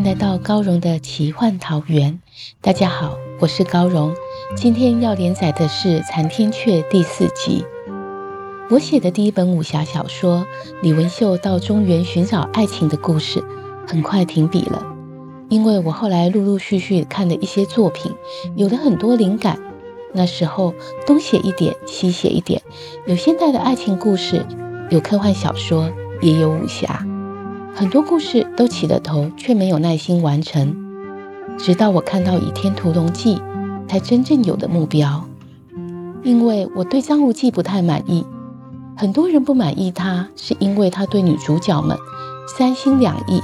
迎来到高荣的奇幻桃源。大家好，我是高荣。今天要连载的是《残天阙》第四集。我写的第一本武侠小说《李文秀到中原寻找爱情的故事》很快停笔了，因为我后来陆陆续续看了一些作品，有了很多灵感。那时候东写一点，西写一点，有现代的爱情故事，有科幻小说，也有武侠。很多故事都起了头，却没有耐心完成。直到我看到《倚天屠龙记》，才真正有了目标。因为我对张无忌不太满意，很多人不满意他，是因为他对女主角们三心两意。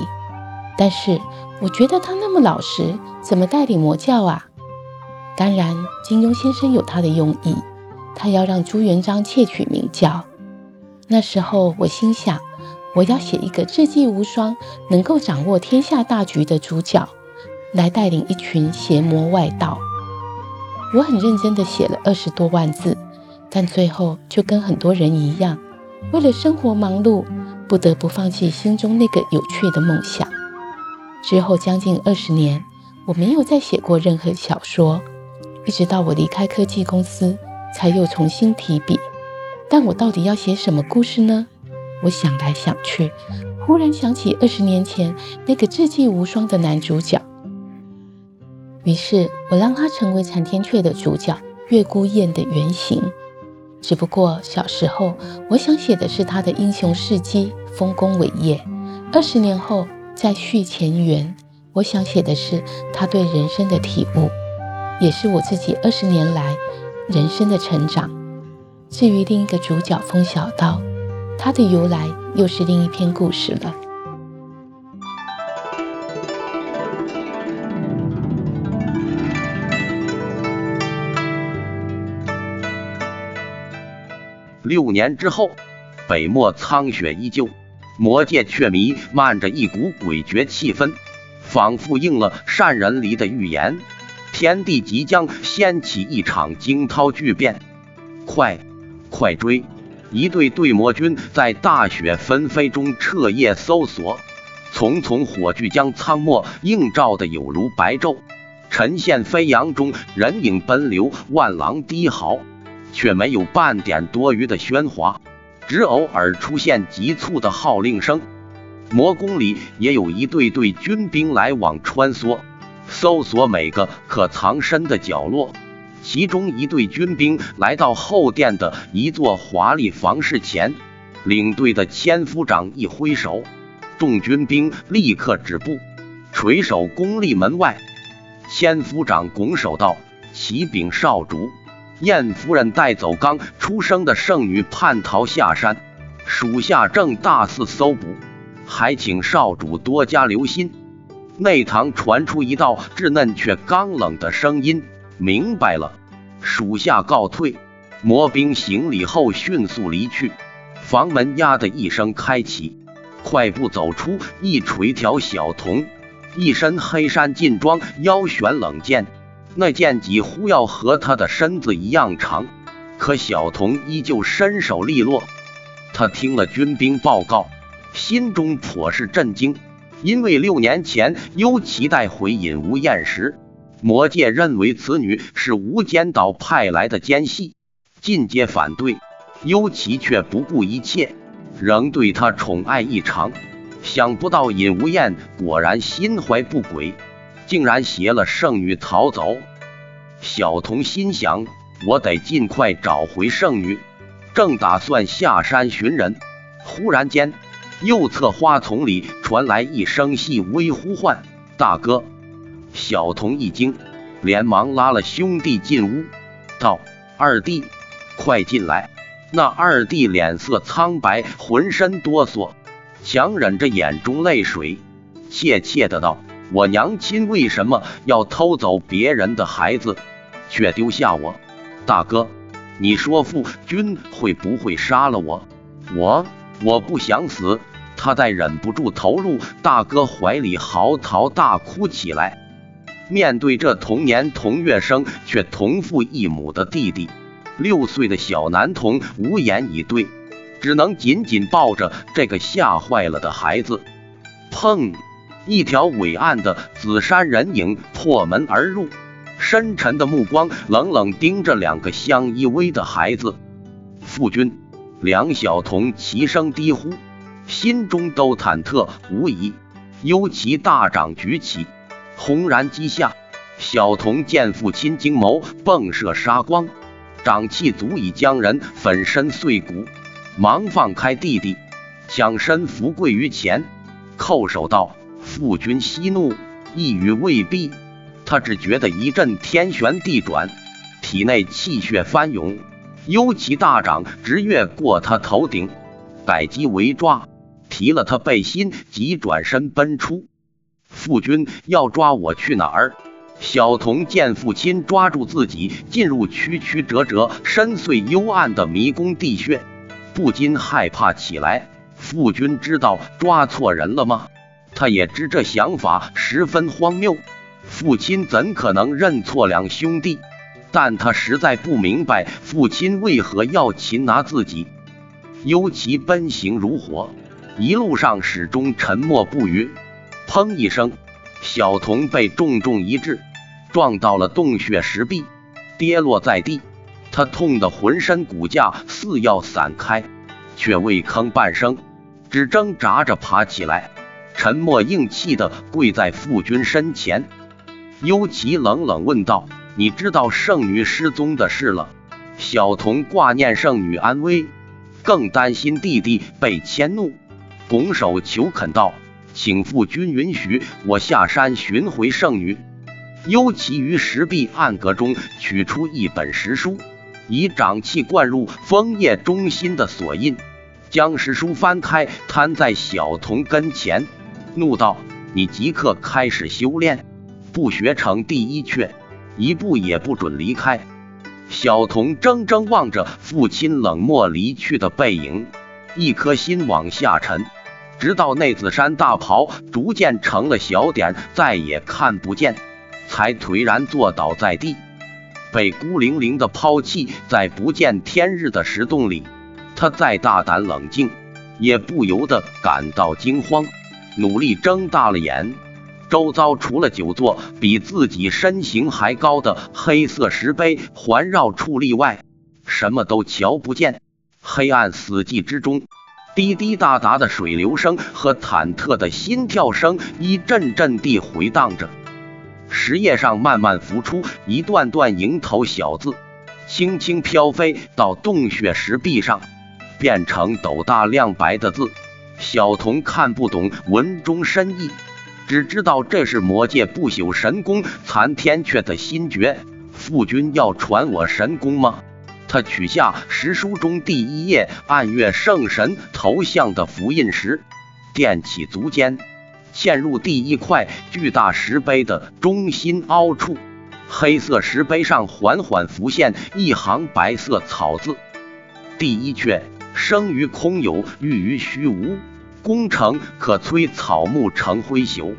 但是我觉得他那么老实，怎么带领魔教啊？当然，金庸先生有他的用意，他要让朱元璋窃取明教。那时候我心想。我要写一个智计无双、能够掌握天下大局的主角，来带领一群邪魔外道。我很认真地写了二十多万字，但最后就跟很多人一样，为了生活忙碌，不得不放弃心中那个有趣的梦想。之后将近二十年，我没有再写过任何小说，一直到我离开科技公司，才又重新提笔。但我到底要写什么故事呢？我想来想去，忽然想起二十年前那个智计无双的男主角，于是我让他成为残天阙的主角月孤雁的原型。只不过小时候我想写的是他的英雄事迹、丰功伟业；二十年后再续前缘，我想写的是他对人生的体悟，也是我自己二十年来人生的成长。至于另一个主角风小刀。它的由来又是另一篇故事了。六年之后，北漠苍雪依旧，魔界却弥漫着一股诡谲气氛，仿佛应了善人离的预言，天地即将掀起一场惊涛巨变。快，快追！一队队魔军在大雪纷飞中彻夜搜索，丛丛火炬将苍漠映照的有如白昼。尘线飞扬中，人影奔流，万狼低嚎，却没有半点多余的喧哗，只偶尔出现急促的号令声。魔宫里也有一队队军兵来往穿梭，搜索每个可藏身的角落。其中一队军兵来到后殿的一座华丽房室前，领队的千夫长一挥手，众军兵立刻止步，垂手恭立门外。千夫长拱手道：“启禀少主，燕夫人带走刚出生的圣女叛逃下山，属下正大肆搜捕，还请少主多加留心。”内堂传出一道稚嫩却刚冷的声音。明白了，属下告退。魔兵行礼后迅速离去，房门呀的一声开启，快步走出一垂条小童，一身黑衫劲装，腰悬冷剑，那剑几乎要和他的身子一样长，可小童依旧身手利落。他听了军兵报告，心中颇是震惊，因为六年前幽齐带回尹无厌时。魔界认为此女是无间岛派来的奸细，尽皆反对。幽齐却不顾一切，仍对她宠爱异常。想不到尹无厌果然心怀不轨，竟然携了圣女逃走。小童心想：我得尽快找回圣女。正打算下山寻人，忽然间，右侧花丛里传来一声细微呼唤：“大哥！”小童一惊，连忙拉了兄弟进屋，道：“二弟，快进来。”那二弟脸色苍白，浑身哆嗦，强忍着眼中泪水，怯怯的道：“我娘亲为什么要偷走别人的孩子，却丢下我？大哥，你说父君会不会杀了我？我我不想死。”他在忍不住投入大哥怀里，嚎啕大哭起来。面对这同年同月生却同父异母的弟弟。六岁的小男童无言以对，只能紧紧抱着这个吓坏了的孩子。砰！一条伟岸的紫衫人影破门而入，深沉的目光冷冷盯着两个相依偎的孩子。父君，两小童齐声低呼，心中都忐忑无疑。尤其大掌举起，轰然击下，小童见父亲惊眸迸射杀光。掌气足以将人粉身碎骨，忙放开弟弟，抢身伏跪于前，叩首道：“父君息怒，一语未毕。”他只觉得一阵天旋地转，体内气血翻涌，幽其大掌直越过他头顶，逮鸡为抓，提了他背心，即转身奔出。父君要抓我去哪儿？小童见父亲抓住自己，进入曲曲折折、深邃幽暗的迷宫地穴，不禁害怕起来。父君知道抓错人了吗？他也知这想法十分荒谬。父亲怎可能认错两兄弟？但他实在不明白父亲为何要擒拿自己。尤其奔行如火，一路上始终沉默不语。砰一声。小童被重重一掷，撞到了洞穴石壁，跌落在地。他痛得浑身骨架似要散开，却未吭半声，只挣扎着爬起来，沉默硬气地跪在父君身前。幽奇冷冷问道：“你知道圣女失踪的事了？”小童挂念圣女安危，更担心弟弟被迁怒，拱手求恳道。请父君允许我下山寻回圣女。幽奇于石壁暗格中取出一本石书，以掌气灌入枫叶中心的锁印，将石书翻开，摊在小童跟前，怒道：“你即刻开始修炼，不学成第一阙，一步也不准离开。”小童怔怔望着父亲冷漠离去的背影，一颗心往下沉。直到那紫衫大袍逐渐成了小点，再也看不见，才颓然坐倒在地，被孤零零的抛弃在不见天日的石洞里。他再大胆冷静，也不由得感到惊慌，努力睁大了眼。周遭除了九座比自己身形还高的黑色石碑环绕矗立外，什么都瞧不见。黑暗死寂之中。滴滴答答的水流声和忐忑的心跳声一阵阵地回荡着，石页上慢慢浮出一段段蝇头小字，轻轻飘飞到洞穴石壁上，变成斗大亮白的字。小童看不懂文中深意，只知道这是魔界不朽神功残天阙的心诀。父君要传我神功吗？他取下石书中第一页暗月圣神头像的符印时，踮起足尖，嵌入第一块巨大石碑的中心凹处。黑色石碑上缓缓浮现一行白色草字：“第一阙，生于空有，寓于虚无，功成可摧草木成灰朽，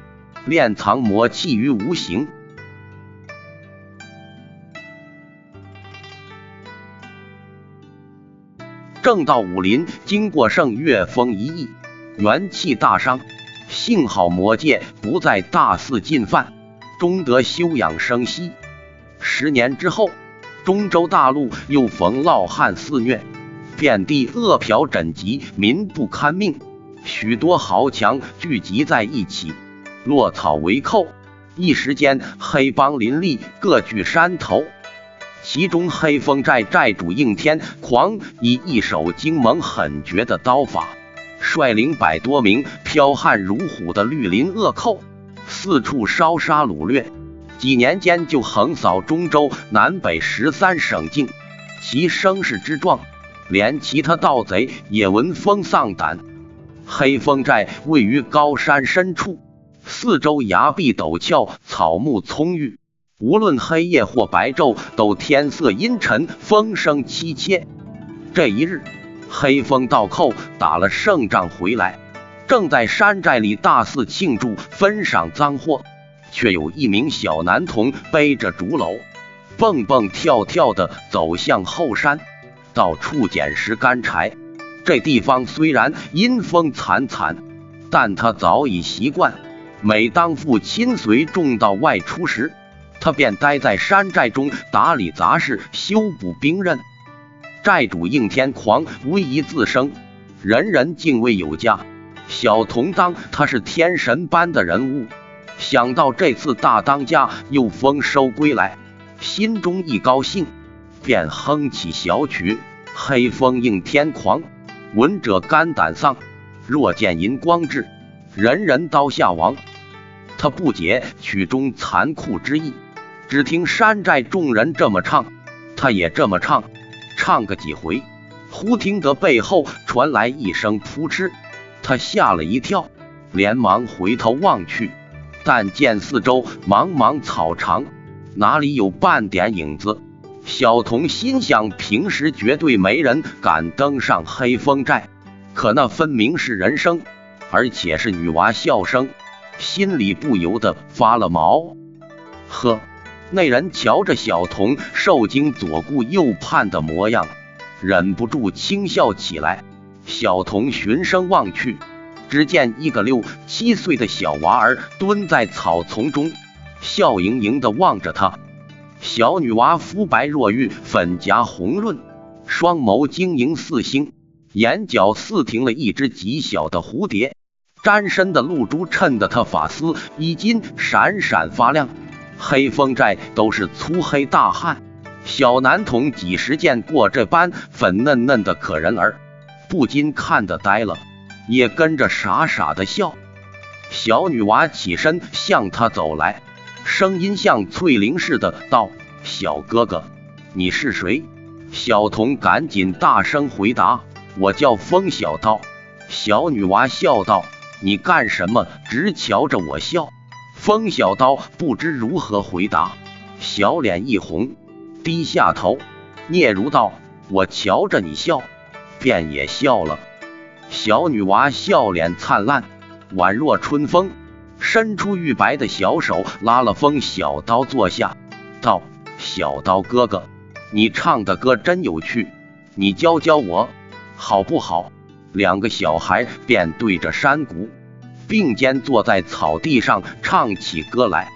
炼藏魔气于无形。”正到武林经过圣月峰一役，元气大伤，幸好魔界不再大肆进犯，终得休养生息。十年之后，中州大陆又逢涝旱肆虐，遍地饿殍疹疾，民不堪命。许多豪强聚集在一起，落草为寇，一时间黑帮林立，各据山头。其中黑风寨寨主应天狂以一手精猛狠绝的刀法，率领百多名剽悍如虎的绿林恶寇，四处烧杀掳掠，几年间就横扫中州南北十三省境，其声势之壮，连其他盗贼也闻风丧胆。黑风寨位于高山深处，四周崖壁陡峭，草木葱郁，无论黑夜或白昼，都天色阴沉，风声凄切。这一日，黑风倒扣打了胜仗回来，正在山寨里大肆庆祝，分赏赃货。却有一名小男童背着竹篓，蹦蹦跳跳的走向后山，到处捡拾干柴。这地方虽然阴风惨惨，但他早已习惯。每当父亲随众到外出时，他便待在山寨中打理杂事、修补兵刃。寨主应天狂威仪自生，人人敬畏有加。小童当他是天神般的人物。想到这次大当家又丰收归来，心中一高兴，便哼起小曲：“黑风应天狂，闻者肝胆丧。若见银光至，人人刀下亡。”他不解曲中残酷之意，只听山寨众人这么唱，他也这么唱，唱个几回，忽听得背后传来一声扑哧，他吓了一跳，连忙回头望去。但见四周茫茫草场，哪里有半点影子？小童心想：平时绝对没人敢登上黑风寨，可那分明是人声，而且是女娃笑声，心里不由得发了毛。呵，那人瞧着小童受惊左顾右盼的模样，忍不住轻笑起来。小童循声望去。只见一个六七岁的小娃儿蹲在草丛中，笑盈盈地望着他。小女娃肤白若玉，粉颊红润，双眸晶莹似星，眼角似停了一只极小的蝴蝶。沾身的露珠衬得她发丝衣襟闪闪发亮。黑风寨都是粗黑大汉，小男童几时见过这般粉嫩嫩的可人儿，不禁看得呆了。也跟着傻傻的笑，小女娃起身向他走来，声音像翠铃似的道：“小哥哥，你是谁？”小童赶紧大声回答：“我叫风小刀。”小女娃笑道：“你干什么？直瞧着我笑？”风小刀不知如何回答，小脸一红，低下头，嗫嚅道：“我瞧着你笑，便也笑了。”小女娃笑脸灿烂，宛若春风，伸出玉白的小手拉了风小刀坐下，道：“小刀哥哥，你唱的歌真有趣，你教教我好不好？”两个小孩便对着山谷，并肩坐在草地上唱起歌来。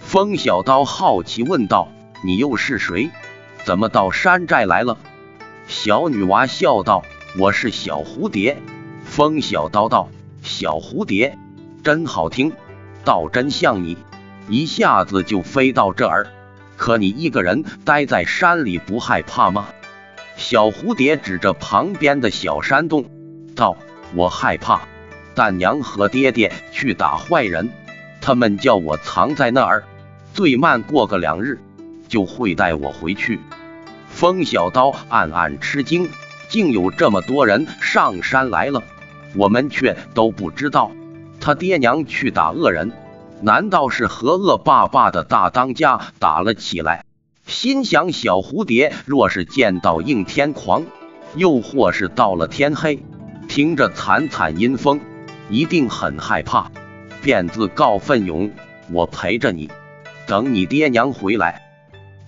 风小刀好奇问道：“你又是谁？怎么到山寨来了？”小女娃笑道。我是小蝴蝶，风小刀道：“小蝴蝶真好听，倒真像你，一下子就飞到这儿。可你一个人待在山里不害怕吗？”小蝴蝶指着旁边的小山洞道：“我害怕，但娘和爹爹去打坏人，他们叫我藏在那儿，最慢过个两日就会带我回去。”风小刀暗暗吃惊。竟有这么多人上山来了，我们却都不知道。他爹娘去打恶人，难道是和恶霸霸的大当家打了起来？心想：小蝴蝶若是见到应天狂，又或是到了天黑，听着惨惨阴风，一定很害怕，便自告奋勇：“我陪着你，等你爹娘回来。”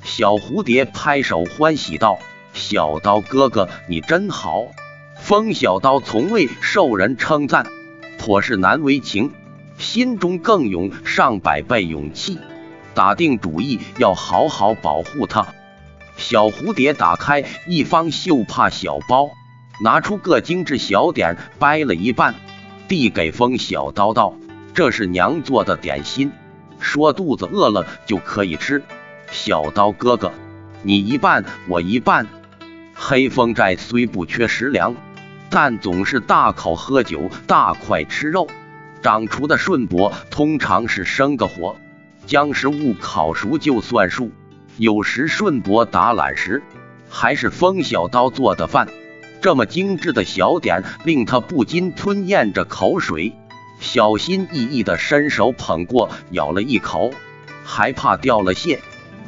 小蝴蝶拍手欢喜道。小刀哥哥，你真好。风小刀从未受人称赞，颇是难为情，心中更涌上百倍勇气，打定主意要好好保护他。小蝴蝶打开一方绣帕小包，拿出个精致小点，掰了一半，递给风小刀道：“这是娘做的点心，说肚子饿了就可以吃。小刀哥哥，你一半，我一半。”黑风寨虽不缺食粮，但总是大口喝酒、大块吃肉。掌厨的顺伯通常是生个火，将食物烤熟就算数，有时顺伯打懒时，还是风小刀做的饭。这么精致的小点，令他不禁吞咽着口水，小心翼翼地伸手捧过，咬了一口，还怕掉了屑。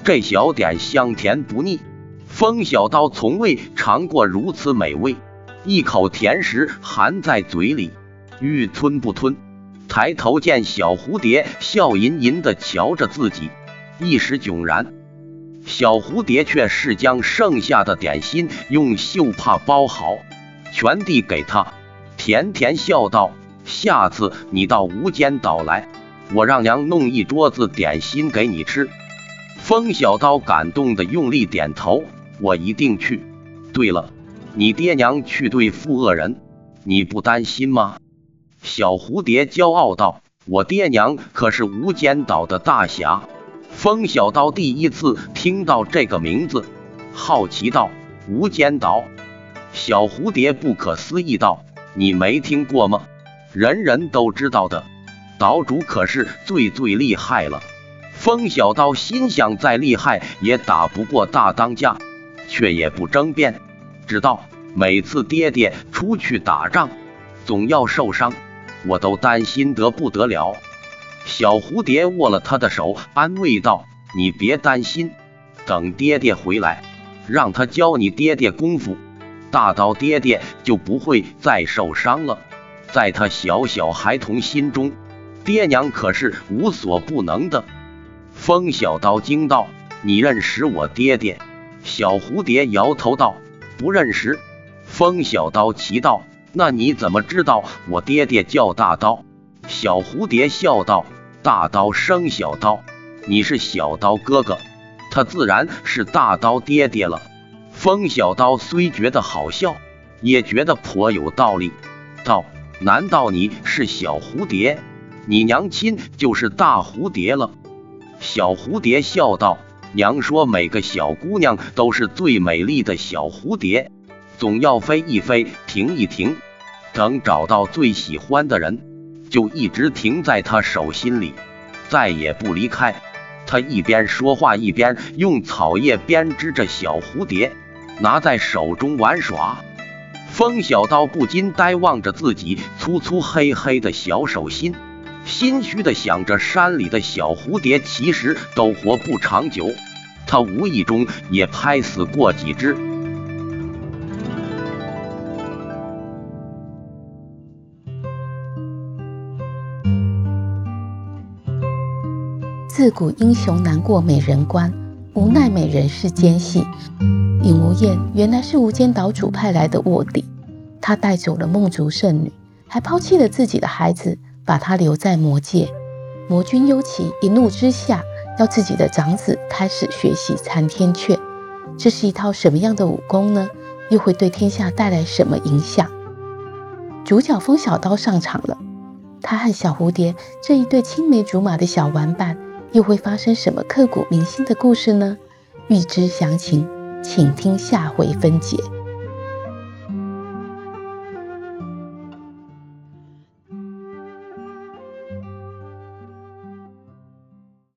这小点香甜不腻，风小刀从未尝过如此美味。一口甜食含在嘴里，欲吞不吞。抬头见小蝴蝶笑吟吟地瞧着自己，一时迥然。小蝴蝶却是将剩下的点心用绣帕包好，全递给他，甜甜笑道：“下次你到无间岛来，我让娘弄一桌子点心给你吃。”风小刀感动的用力点头：“我一定去。对了，你爹娘去对付恶人，你不担心吗？”小蝴蝶骄傲道：“我爹娘可是无间岛的大侠。”风小刀第一次听到这个名字，好奇道：“无间岛？”小蝴蝶不可思议道：“你没听过吗？人人都知道的，岛主可是最最厉害了。”风小刀心想：再厉害也打不过大当家，却也不争辩，只道：“每次爹爹出去打仗，总要受伤。”我都担心得不得了。小蝴蝶握了他的手，安慰道：“你别担心，等爹爹回来，让他教你爹爹功夫，大刀爹爹就不会再受伤了。在他小小孩童心中，爹娘可是无所不能的。”风小刀惊道：“你认识我爹爹？”小蝴蝶摇头道：“不认识。”风小刀奇道。那你怎么知道我爹爹叫大刀？小蝴蝶笑道：“大刀生小刀，你是小刀哥哥，他自然是大刀爹爹了。”风小刀虽觉得好笑，也觉得颇有道理，道：“难道你是小蝴蝶？你娘亲就是大蝴蝶了？”小蝴蝶笑道：“娘说每个小姑娘都是最美丽的小蝴蝶。”总要飞一飞，停一停，等找到最喜欢的人，就一直停在他手心里，再也不离开。他一边说话，一边用草叶编织着小蝴蝶，拿在手中玩耍。风小刀不禁呆望着自己粗粗黑黑的小手心，心虚的想着：山里的小蝴蝶其实都活不长久，他无意中也拍死过几只。自古英雄难过美人关，无奈美人世间戏。尹无厌原来是无间岛主派来的卧底，他带走了梦竹圣女，还抛弃了自己的孩子，把她留在魔界。魔君幽奇一怒之下，要自己的长子开始学习残天阙。这是一套什么样的武功呢？又会对天下带来什么影响？主角风小刀上场了，他和小蝴蝶这一对青梅竹马的小玩伴。又会发生什么刻骨铭心的故事呢？欲知详情，请听下回分解。